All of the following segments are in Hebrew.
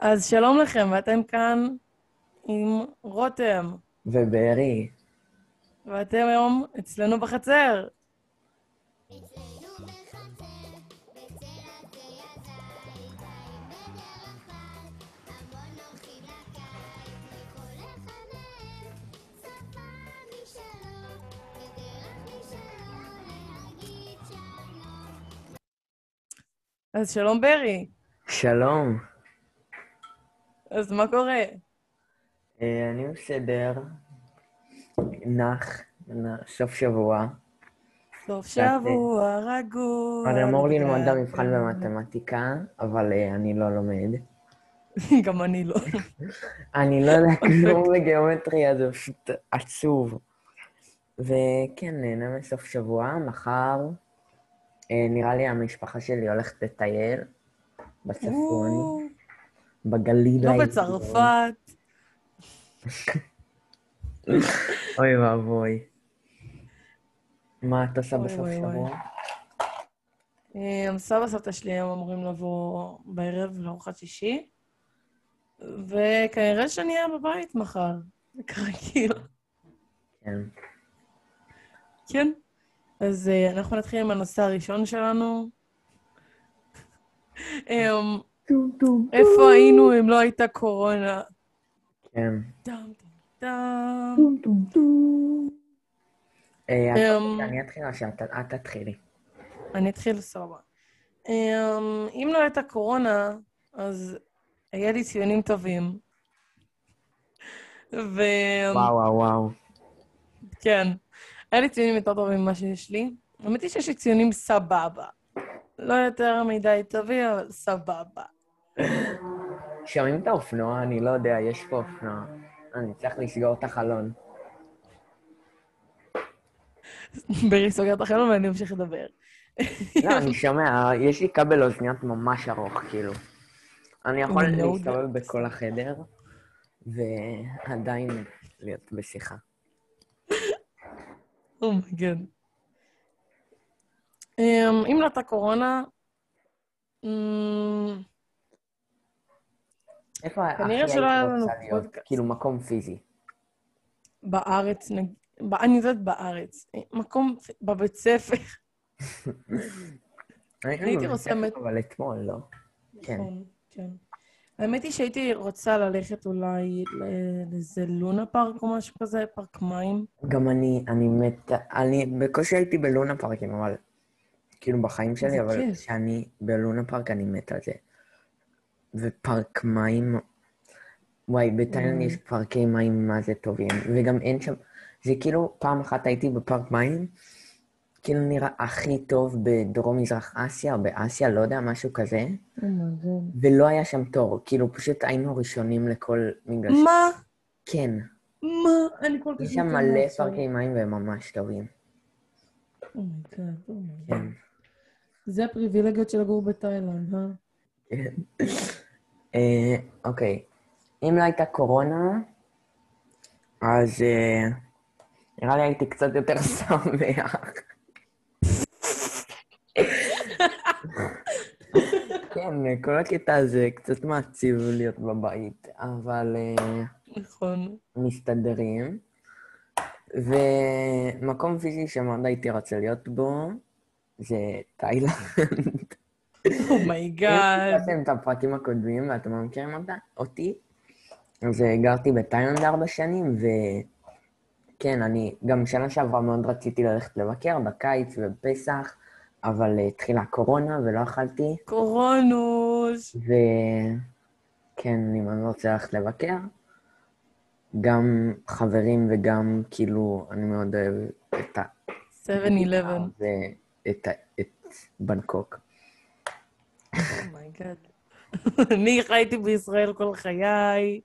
אז שלום לכם, ואתם כאן עם רותם, ובארי. ואתם היום אצלנו בחצר. אז שלום ברי, שלום. אז מה קורה? אה, אני בסדר, נח, סוף שבוע. סוף שבוע רגוע. אני אמור ללמוד את המבחן במתמטיקה, אבל אה, אני לא לומד. גם אני לא. אני לא יודע כלום בגיאומטריה, זה פשוט עצוב. וכן, נהנה מסוף שבוע, מחר אה, נראה לי המשפחה שלי הולכת לטייל בצפון, בגליל לא. בצרפת. אוי ואבוי. מה את עושה בסוף. שבוע? אה, סבא סבתא שלי היום אמורים לבוא בערב לארוחת שישי, וכנראה שאני אהיה בבית מחר, כרגיל. כן. כן. אז אה, אנחנו נתחיל עם הנושא הראשון שלנו. איפה היינו אם לא הייתה קורונה? כן. טם טם אמ, רוצה שאני אתחיל או שאת את תתחילי? אני אתחיל סבבה. אמ, אם לא הייתה קורונה, אז היה לי ציונים טובים. וכן, וואו, וואו, וואו. היה לי ציונים יותר טובים ממה שיש לי. האמת היא שיש לי ציונים סבבה. לא יותר מדי טובים, אבל סבבה. שומעים את האופנוע? אני לא יודע, יש פה אופנוע. אני צריך לסגור את החלון. ברי סוגר את החלון ואני אמשיך לדבר. לא, אני שומע, יש לי כבל אוזניות ממש ארוך, כאילו. אני יכול לא להסתובב. בכל החדר, ועדיין להיות בשיחה. אומייגד. אמ, אם לא הייתה קורונה, אמ, איפה הכי היית רוצה להיות? כאילו, מקום פיזי. בארץ, נג- ב- אני יודעת בארץ, מקום בבית ספר. הייתי רוצה באמת- ספר, אבל אתמול, לא? כן. נכון, כן. האמת היא שהייתי רוצה ללכת אולי לאיזה לונה פארק או משהו כזה, פארק מים. גם אני, אני מת, אני בקושי הייתי בלונה פארקים, אבל... כאילו בחיים שלי, אבל. כשאני בלונה פארק אני מת על זה. ופארק מים, וואי, בתאילנד Mm. יש פארקי מים מה זה טובים, וגם אין שם, זה כאילו, פעם אחת הייתי בפארק מים, כאילו נראה הכי טוב בדרום-מזרח אסיה, או באסיה, לא יודע, משהו כזה, ולא היה שם תור, כאילו פשוט היינו ראשונים לכל מגרש. מה? כן, מה? אני כל כך... יש שם מלא. פארקי מים והם ממש טובים. אומייגאד, אומייגאד. כן. זה הפריבילגיות של לגור בתאילנד, אה? כן. אה, אוקיי. אם לא הייתה קורונה, אז אה, נראה לי הייתי קצת יותר שמח. כן, כל הקטע הזה קצת מעציב להיות בבית, אבל אה, נכון. מסתדרים. ומקום פיזי שמאוד הייתי רוצה להיות בו, זה תאילנד. אם oh my god. קראתם את הפרקים הקודמים ואתם לא מכירים אותה, אותי, אז גרתי בתאילנד ארבע שנים, וכן, אני גם שנה שעברה מאוד רציתי ללכת לבקר בקיץ ובפסח, אבל אה, התחילה הקורונה ולא יכלתי, קורונוש. וכן, אני מאוד רוצה ללכת לבקר. גם חברים וגם, כאילו, אני מאוד אוהב את ה... 7-11. ואת ה- את בנקוק. oh my god. אני חייתי בישראל כל חיי.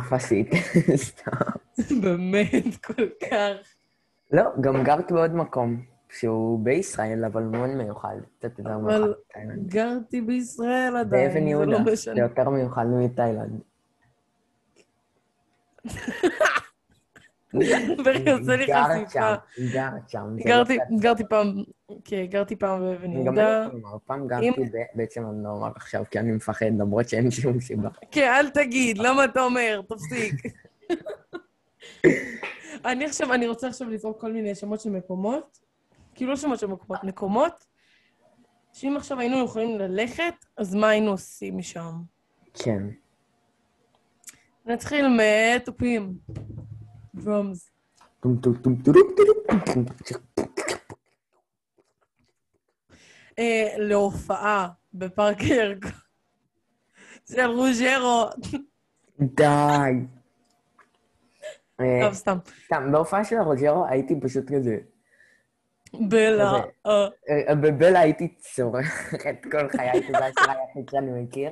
אף עשית, סתם. באמת, כל כך. לא, גם גרת בעוד מקום, שהוא בישראל, אבל מאוד מיוחד. קצת יותר אבל מיוחד מתאילנד. גרתי בישראל עדיין, באבן זה יהודה, לא זה. יותר מיוחד מתאילנד. ברי עושה לי חשיפה. שם, היא גרת שם. זה לא גרתי. גרתי פעם, כן, גרתי פעם באבן יהודה. פעם גרתי בעצם אני לא אומר עכשיו, כי אני מפחד, למרות שאין שום סיבה. כן, אל תגיד, למה אתה אומר? תפסיק. אני עכשיו, אני רוצה עכשיו לזרוק כל מיני שמות של מקומות, כאילו לא שמות של מקומות, מקומות, שאם עכשיו היינו יכולים ללכת, אז מה היינו עושים משם? כן. נתחיל מתופים. אה, להופעה בפארק הירקון של רוז'רו. די. אה, טוב, סתם. סתם, בהופעה של הרוג'רו הייתי פשוט כזה, בלה. אה, אה, בבלה הייתי צורח את כל חיי, כי זה השיר היחיד שאני מכיר,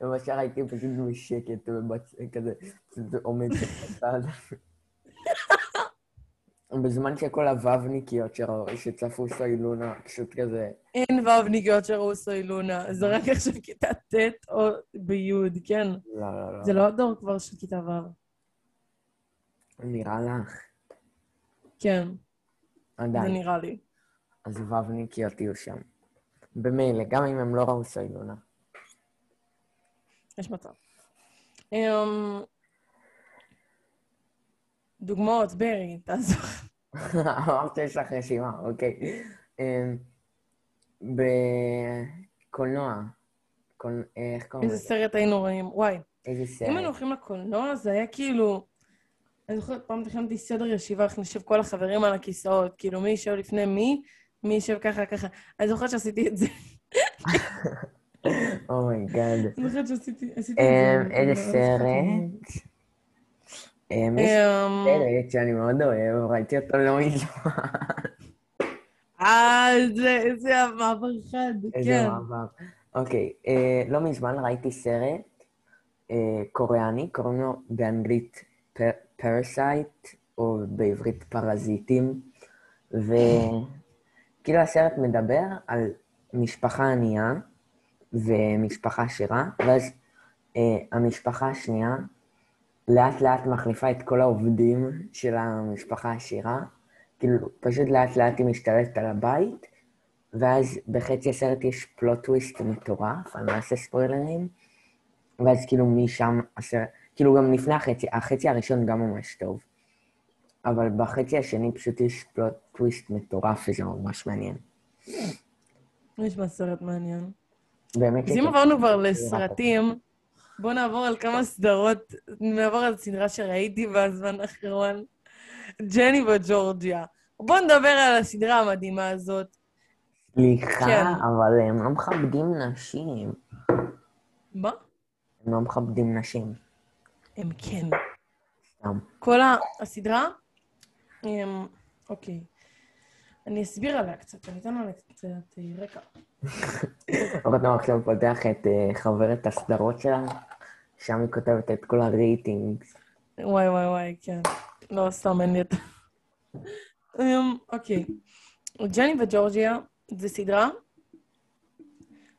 ובשאר הייתי פשוט בשקט, כזה, עומד בצד. בזמן שכל הוובניקיות שראו- שצפו סוילונה, פשוט כזה, אין ו"ניקיות שראו סוילונה. זה רק עכשיו כיתה ט' או בי', כן. לא, לא, לא. זה לא הדור כבר של כיתה ו'. נראה לך? כן, זה עדיין. נראה לי. אז ו"ניקיות יהיו שם. במילא, גם אם הם לא ראו סוילונה. יש מצב. אמ, דוגמאות, ברי, תעזור. אמרת שיש לך רשימה, אוקיי. אמ, בקולנוע, קול- איך קוראים איזה לזה? סרט היינו רואים. וואי, איזה אם היינו סרט? הולכים לקולנוע, זה היה כאילו... אני זוכרת, פעם תכננתי סדר ישיבה, איך נשב כל החברים על הכיסאות, כאילו, מי יושב לפני מי, מי יושב ככה, ככה. אני זוכרת שעשיתי את זה. oh my god. אני זוכרת שעשיתי עשיתי את זה. אמ, איזה. סרט? אמ, יש אמ, סרט שאני מאוד אוהב, ראיתי אותו לא מזמן. אה, זה, איזה מעבר חד, איזה כן. מעבר. אוקיי, אה, לא מזמן ראיתי סרט אה, קוריאני, קוראים לו באנגלית Parasite, או בעברית פרזיטים, וכאילו הסרט מדבר על משפחה ענייה ומשפחה עשירה, ואז אה, המשפחה השנייה לאט לאט מחליפה את כל העובדים של המשפחה העשירה, כאילו פשוט לאט לאט היא משתלטת על הבית, ואז בחצי הסרט יש פלוט טוויסט מטורף, אני לא אעשה ספוילרים, ואז כאילו משם הסרט, כאילו גם לפני החצי, החצי הראשון גם ממש טוב, אבל בחצי השני פשוט יש פלוט טוויסט מטורף וזה ממש מעניין. נשמע סרט מעניין. באמת אז אם עברנו כבר לסרטים, בואו נעבור על כמה סדרות, נעבור על סדרה שראיתי בזמן האחרון, ג'ני וג'ורג'יה. בואו נדבר על הסדרה המדהימה הזאת. סליחה, כן. אבל הם לא מכבדים נשים. מה? הם לא מכבדים נשים. הם כן. סתם. כל הסדרה, אמ, אוקיי. אני אסביר עליה קצת, אני אתן עליה קצת אה, רקע. רותם עכשיו פותח את אה, חוברת הסדרות שלה, שם היא כותבת את כל הרייטינגס. וואי וואי וואי, כן. לא, סתם, אין לי את... אמ, אוקיי. ג'ני וג'ורג'יה זה סדרה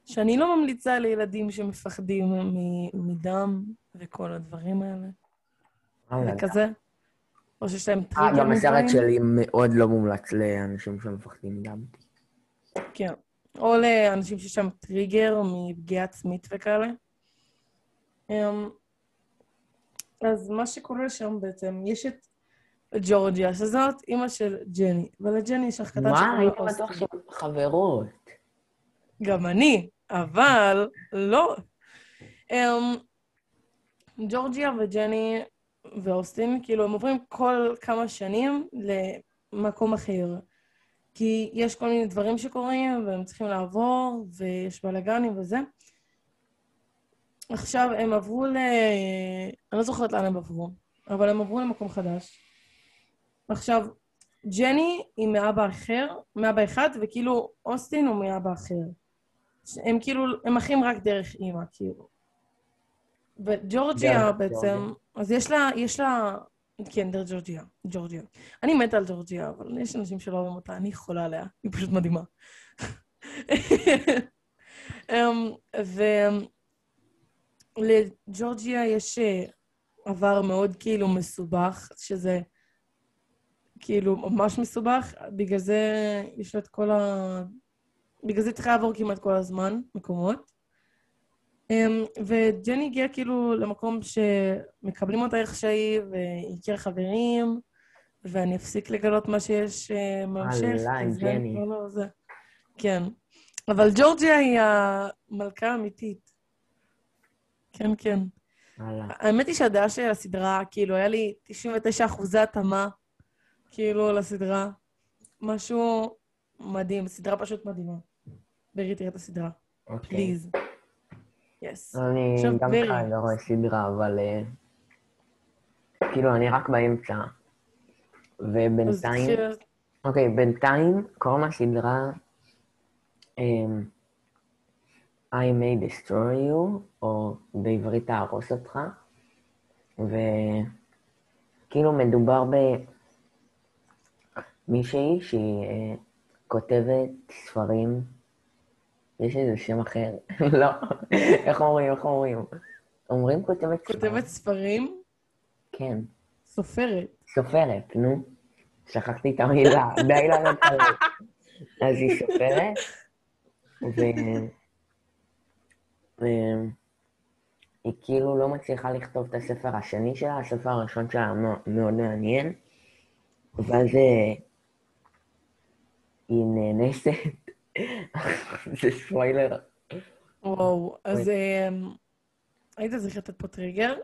שאני לא ממליצה לילדים שמפחדים מדם וכל הדברים האלה. וכזה. או שיש להם אה, טריגר גם הסרט. שלי מאוד לא מומלץ לאנשים שמפחדים דם. כן. או לאנשים שיש להם טריגר מפגיעה עצמית וכאלה. אמ, אז מה שקורה שם בעצם, יש את ג'ורג'יה, שזאת אימא של ג'ני, ולג'ני יש אח קטן מה? שקוראים לו בטוח אוסטין. שהם חברות. גם אני, אבל לא. אמ, ג'ורג'יה וג'ני ואוסטין, כאילו, הם עוברים כל כמה שנים למקום אחר. כי יש כל מיני דברים שקורים, והם צריכים לעבור, ויש בלאגנים וזה. עכשיו, הם עברו ל... אני לא זוכרת לאן הם עברו, אבל הם עברו למקום חדש. עכשיו, ג'ני היא מאבא אחר, מאבא אחד, וכאילו אוסטין הוא מאבא אחר. הם כאילו, הם אחים רק דרך אימא, כאילו. וג'ורג'יה בעצם. אז יש לה, יש לה, כן, דרך ג'ורג'יה, ג'ורג'יה. אני מתה על ג'ורג'יה, אבל יש אנשים שלא אוהבים אותה, אני חולה עליה, היא פשוט מדהימה. אמ, ולג'ורג'יה יש אה, עבר מאוד כאילו מסובך, שזה כאילו, ממש מסובך, בגלל זה יש לה את כל ה... בגלל זה צריכה לעבור כמעט כל הזמן מקומות. אמ, וג'ני הגיעה כאילו למקום שמקבלים אותה איך שהיא, והיא הכירה חברים, ואני אפסיק לגלות מה שיש אה, מהמשך. עליי, ג'ני. לא. כן. אבל ג'ורג'יה היא המלכה האמיתית. כן, כן. הלאה. האמת היא שהדעה שלי על הסדרה, כאילו, היה לי 99 אחוזי התאמה, כאילו, לסדרה. משהו מדהים, סדרה פשוט מדהימה. ברי, תראה את הסדרה. אוקיי. פליז. יס. אני עכשיו, גם. ככה לא רואה סדרה, אבל... אה, כאילו, אני רק באמצע. ובינתיים... אוקיי, בינתיים קוראים לסדרה אמ, I may destroy you, או בעברית תהרוס אותך, וכאילו מדובר במישהי שהיא אה, כותבת ספרים, יש איזה שם אחר, לא, איך אומרים, איך אומרים? אומרים כותבת ספרים? כותבת ספרים, כן, סופרת. סופרת, נו. שכחתי את המילה, די למטרות. אז היא סופרת, ו... והיא כאילו לא מצליחה לכתוב את הספר השני שלה, הספר הראשון שלה מאוד מעניין, ואז אה, היא נאנסת, זה ספוילר. וואו, אז אמ, היית צריך לתת פה טריגר?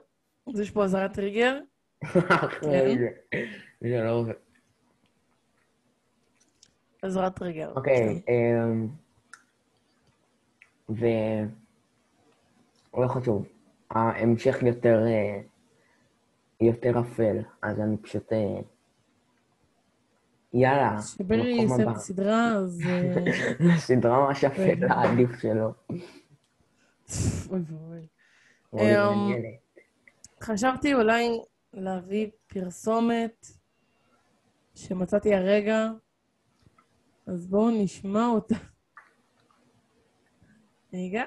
אז יש פה אזהרת טריגר. אחרי זה. לא. אזהרת טריגר. אוקיי, אמ, ו... לא חשוב. ההמשך יותר... אה, יותר אפל, אז אני פשוט... יאללה, הבא. את הסדרה, אז... אה, סדרה ממש. אפלה, עדיף שלא. אוי ואבוי. אוי, אמ, מעניינת. חשבתי אולי להביא פרסומת שמצאתי הרגע, אז בואו נשמע אותה. רגע.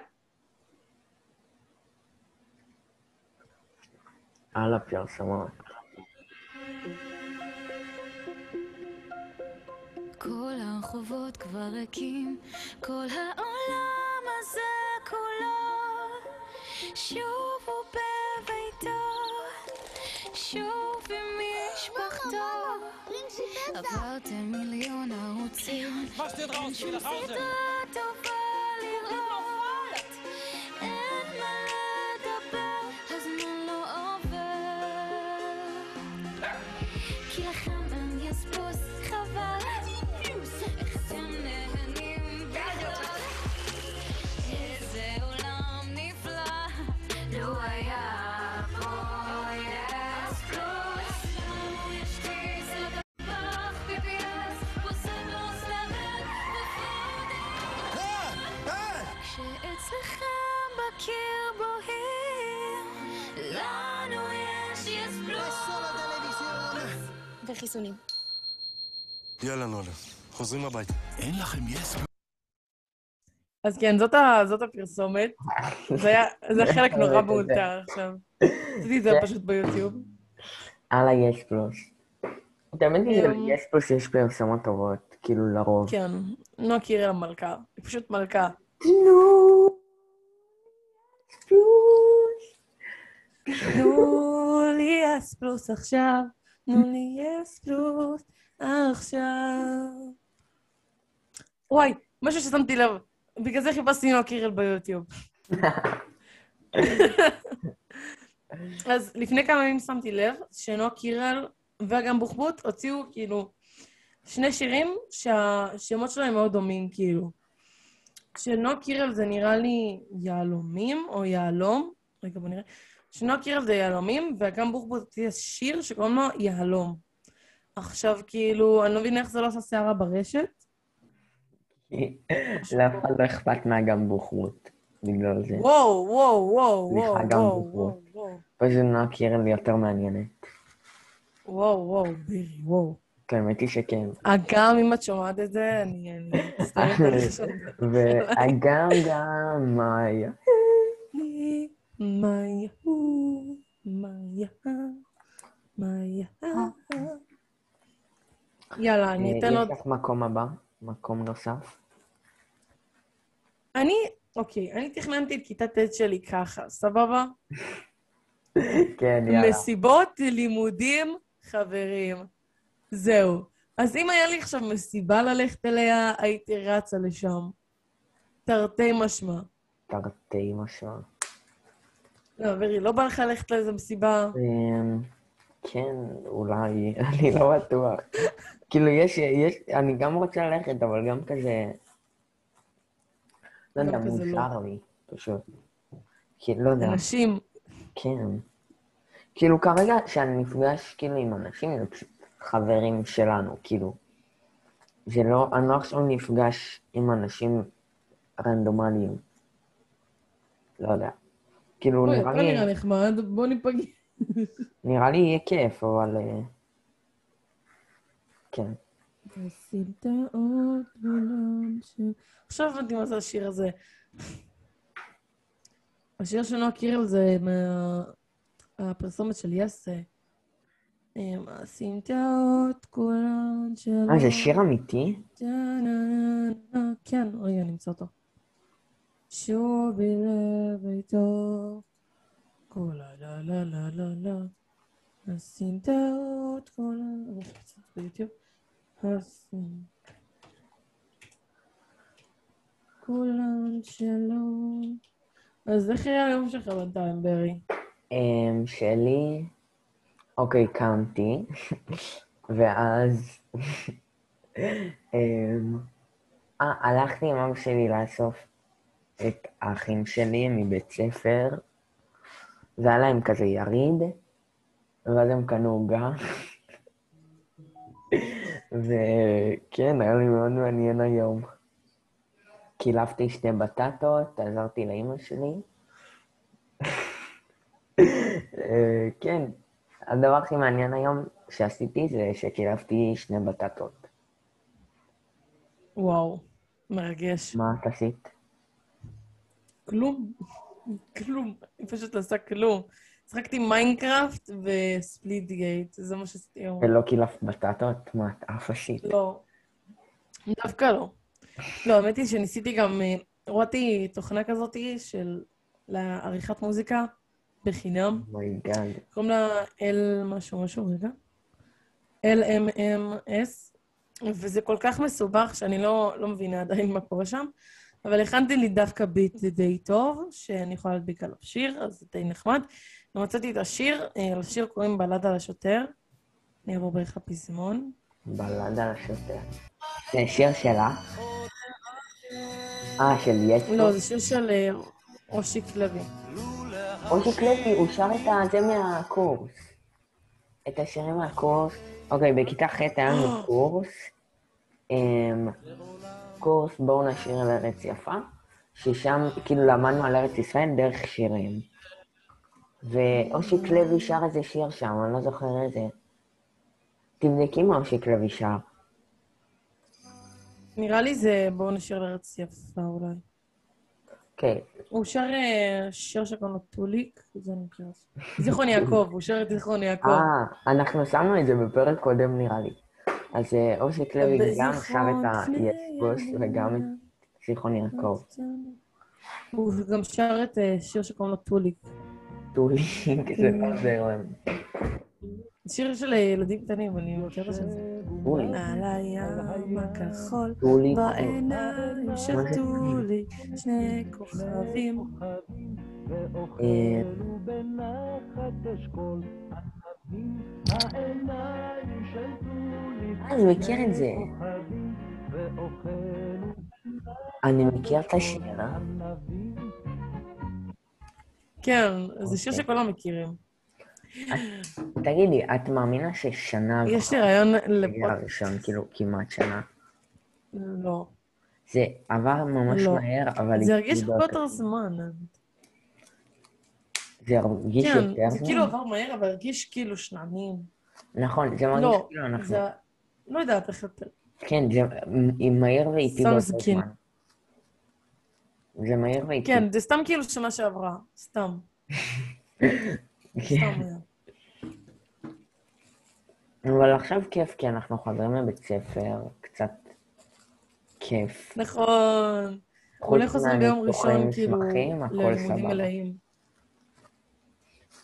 על הפרסומות. הרחובות כבר ריקים, כל העולם הזה כולו שוב הוא בביתו, שוב עם משפחתו. עברתם מיליון ערוצים, אין שום סדרה וחיסונים יאללה נולה, חוזרים הביתה. אין לכם יס אז כן, זאת, ה, זאת הפרסומת. זה היה, זה חלק נורא מאולתר עכשיו. עשיתי את זה פשוט ביוטיוב. על היס פלוס. זה אמ, יש פלוס יש פרסומות טובות, כאילו לרוב. כן, נועה קירל המלכה. היא פשוט מלכה. נו, פלוס. תנו לי יס פלוס עכשיו, תנו לי יס פלוס עכשיו. וואי, משהו ששמתי לב, בגלל זה חיפשתי נועה קירל ביוטיוב. אז לפני כמה ימים שמתי לב שנועה קירל ואגם בוחבוט הוציאו כאילו שני שירים שהשמות שלהם מאוד דומים, כאילו. של נועה קירל זה נראה לי יהלומים או יהלום, רגע בוא נראה. שנועה קירל זה יהלומים, ואגם בוחבוט הוציא שיר שקוראים לו יהלום. עכשיו, כאילו, אני לא מבינה איך זה לא עושה שערה ברשת. לאף אחד לא אכפת מהגם בוחרות, בגלל זה. וואו, וואו, וואו, סליחה, וואו, גם וואו, בוחבוט. פשוט נועה קירל יותר מעניינת. וואו, וואו, ברי, וואו. כן, האמת היא שכן. אגם, אם את שומעת את זה, אני... וגם גם מאיה. מאיה, מאיה, מאיה. יאללה, אני אה, אתן עוד... יש לך מקום הבא? מקום נוסף? אני, אוקיי, אני תכננתי את כיתה ט' שלי ככה, סבבה? כן, יאללה. מסיבות, לימודים, חברים. זהו. אז אם היה לי עכשיו מסיבה ללכת אליה, הייתי רצה לשם. תרתי משמע. תרתי משמע. לא, ורי, לא בא לך ללכת לאיזה מסיבה? אמ, כן, אולי, אני לא בטוח. כאילו, יש, יש, אני גם רוצה ללכת, אבל גם כזה... לא יודע, כזה מאושר לי, פשוט. כאילו, לא יודע, אנשים, כן. כאילו, כרגע, כשאני נפגש, כאילו, עם אנשים, זה פשוט חברים שלנו, כאילו. זה לא, אני לא עכשיו נפגש עם אנשים רנדומליים. לא יודע. כאילו, נראה לי... נראה נחמד, בוא ניפגש. נראה לי יהיה כיף, אבל... אה, כן. עכשיו הבנתי מה זה השיר הזה. השיר של נועה קירל זה מהפרסומת של יסה. עם הסמטאות כולן שלו. אה, זה שיר אמיתי? כן, רגע, נמצא אותו. שובי לביתו, כל הלה לה לה לה לה, כולן... אני אעשה קצת ביוטיוב. הסמ... כולן שלו. אז איך היה היום שלך בינתיים, ברי? אמ, שלי... אוקיי, קמתי, ואז... אמ, אה, הלכתי עם אבא שלי לאסוף את האחים שלי מבית ספר, והיה להם כזה יריד, ואז הם קנו עוגה. וכן, היה לי מאוד מעניין היום. קילפתי שתי בטטות, עזרתי לאימא שלי. כן, הדבר הכי מעניין היום שעשיתי זה שקילפתי שני בטטות. וואו, מרגש. מה את עשית? כלום. כלום. היא פשוט לא עושה כלום. שחקתי Minecraft ו Splitgate, זה מה שעשיתי היום. ולא קילפת בטטות? מה, את אף עשית? לא. דווקא לא. לא, האמת היא שניסיתי גם, אה, הורדתי תוכנה כזאתי של לעריכת מוזיקה בחינם. my god. קוראים לה L משהו משהו, רגע. LMMS, וזה כל כך מסובך שאני לא, לא מבינה עדיין מה קורה שם, אבל הכנתי לי דווקא beat די טוב, שאני יכולה להדביק עליו שיר, אז זה די נחמד. ומצאתי את השיר, אה, לשיר קוראים בלד על השוטר. אני אעבור בערך הפזמון. בלד על השוטר. זה שיר שלך? אה, של יצחק? לא, זה שיר של אה, אושיק לוי. אושיק לוי, הוא שר את הזה מהקורס. את השירים מהקורס. אוקיי, בכיתה ח' היה לנו קורס. קורס בואו נשיר על ארץ יפה, ששם כאילו למדנו על ארץ ישראל דרך שירים. ואושיק לוי שר איזה שיר שם, אני לא זוכר איזה. תבדקי מה אושיק לוי שר. נראה לי זה בואו נשאיר לארץ יפה אולי. אוקיי, הוא שר אה, שיר שקוראים לו טוליק, זה מכירה. זיכרון יעקב, הוא שר את זיכרון יעקב. אה, אנחנו שמנו את זה בפרק קודם נראה לי. אז אה, אושיק לוי גם שר את היסבוס לפני וגם את זיכרון יעקב. הוא גם שר את אה, שיר שקוראים לו טוליק. טולי, זה לא זרם. שיר של ילדים קטנים, אני מכירה את זה. טולי, על הים הכחול, טולי. בעיניים של טולי, שני כוכבים. אה, אני מכיר את זה. אני מכיר את השיר? כן, זה שיר אוקיי. שכולם מכירים. תגידי, את מאמינה ששנה יש לי רעיון לפוד... הראשון, כאילו, כמעט שנה. לא. זה עבר ממש לא. מהר, אבל... זה הרגיש התחיל הרבה יותר זמן. זה הרגיש כן, יותר זה זמן? כאילו עבר מהר, אבל הרגיש כאילו שנתיים. נכון, זה מרגיש לא, כאילו אנחנו... זה... לא יודעת איך יותר. כן, זה מ- מהיר ואיטי באותו זקין. זמן. זה מהיר ואיטי. כן, זה סתם כאילו שנה שעברה. סתם. כן. סתם. אבל עכשיו כיף, כי אנחנו חוזרים לבית ספר, קצת כיף. נכון. חוץ אולי חוזרים ביום ראשון, כאילו, הכל ללימודים סבבה. מלאים.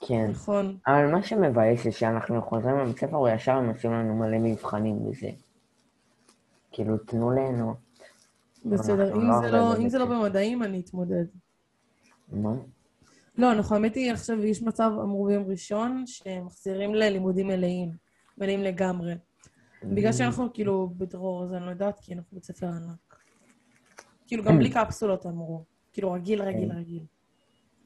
כן. נכון. אבל מה שמבאס זה שאנחנו חוזרים לבית ספר, וישר הם עושים לנו מלא מבחנים בזה. כאילו, תנו ליהנות. בסדר. אנחנו אם לא זה לא- אם זה לא. במדעים, אני אתמודד. מה? לא, נכון, האמת היא, עכשיו יש מצב, אמרו ביום ראשון, שמחזירים ללימודים מלאים. מלאים לגמרי. בגלל שאנחנו כאילו בדרור, אז אני לא יודעת, כי אנחנו בית ספר ענק. כאילו, גם בלי קפסולות אמרו. כאילו, רגיל, רגיל, רגיל.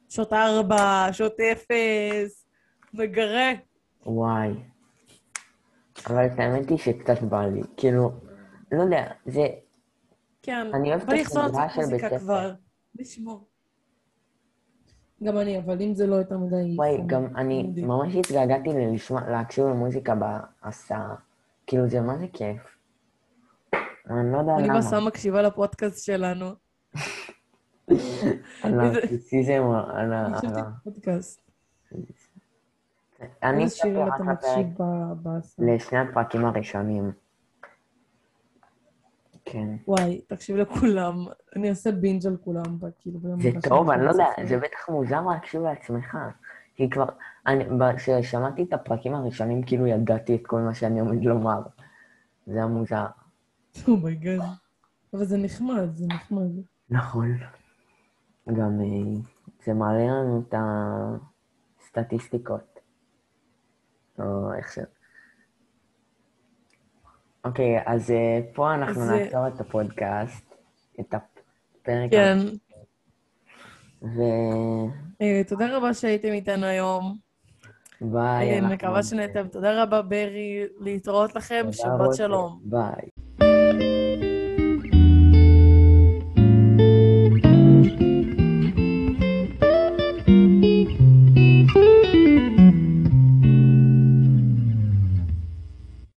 שעות ארבע, שעות אפס, מגרה. וואי. אבל את האמת היא שקצת בא לי. כאילו, לא יודע, זה... כן. אני אוהב את הסדרה לעשות של בית מוזיקה ספר. כבר. לשמור. גם אני, אבל אם זה לא יותר מדי... וואי, גם אני. ממש התגעגעתי ללשמוע, להקשיב למוזיקה בהסעה. כאילו, זה מה זה כיף. אני לא יודע אני למה. בסם מקשיבה לפודקאסט שלנו. הנרקיסיזם, על ה... אני אתה רק לפרק? לשני הפרקים הראשונים. כן. וואי, תקשיב לכולם. אני אעשה בינג' על כולם, כאילו, ביום זה טוב, אני לא יודע, זה. בטח מוזר להקשיב לעצמך. כי כבר, אני, כששמעתי את הפרקים הראשונים, כאילו ידעתי את כל מה שאני עומד לומר. זה היה מוזר. oh my god. אבל זה נחמד, זה נחמד. נכון. גם אה, זה מעלה לנו את הסטטיסטיקות. או איך ש... אוקיי, אז אה, פה אנחנו אז, נעצור את הפודקאסט, את הפרק. כן. אה, תודה רבה שהייתם איתנו היום. אה, אנחנו- מקווה שנהנתם. תודה רבה, ברי. להתראות לכם. שבת. שלום. ביי.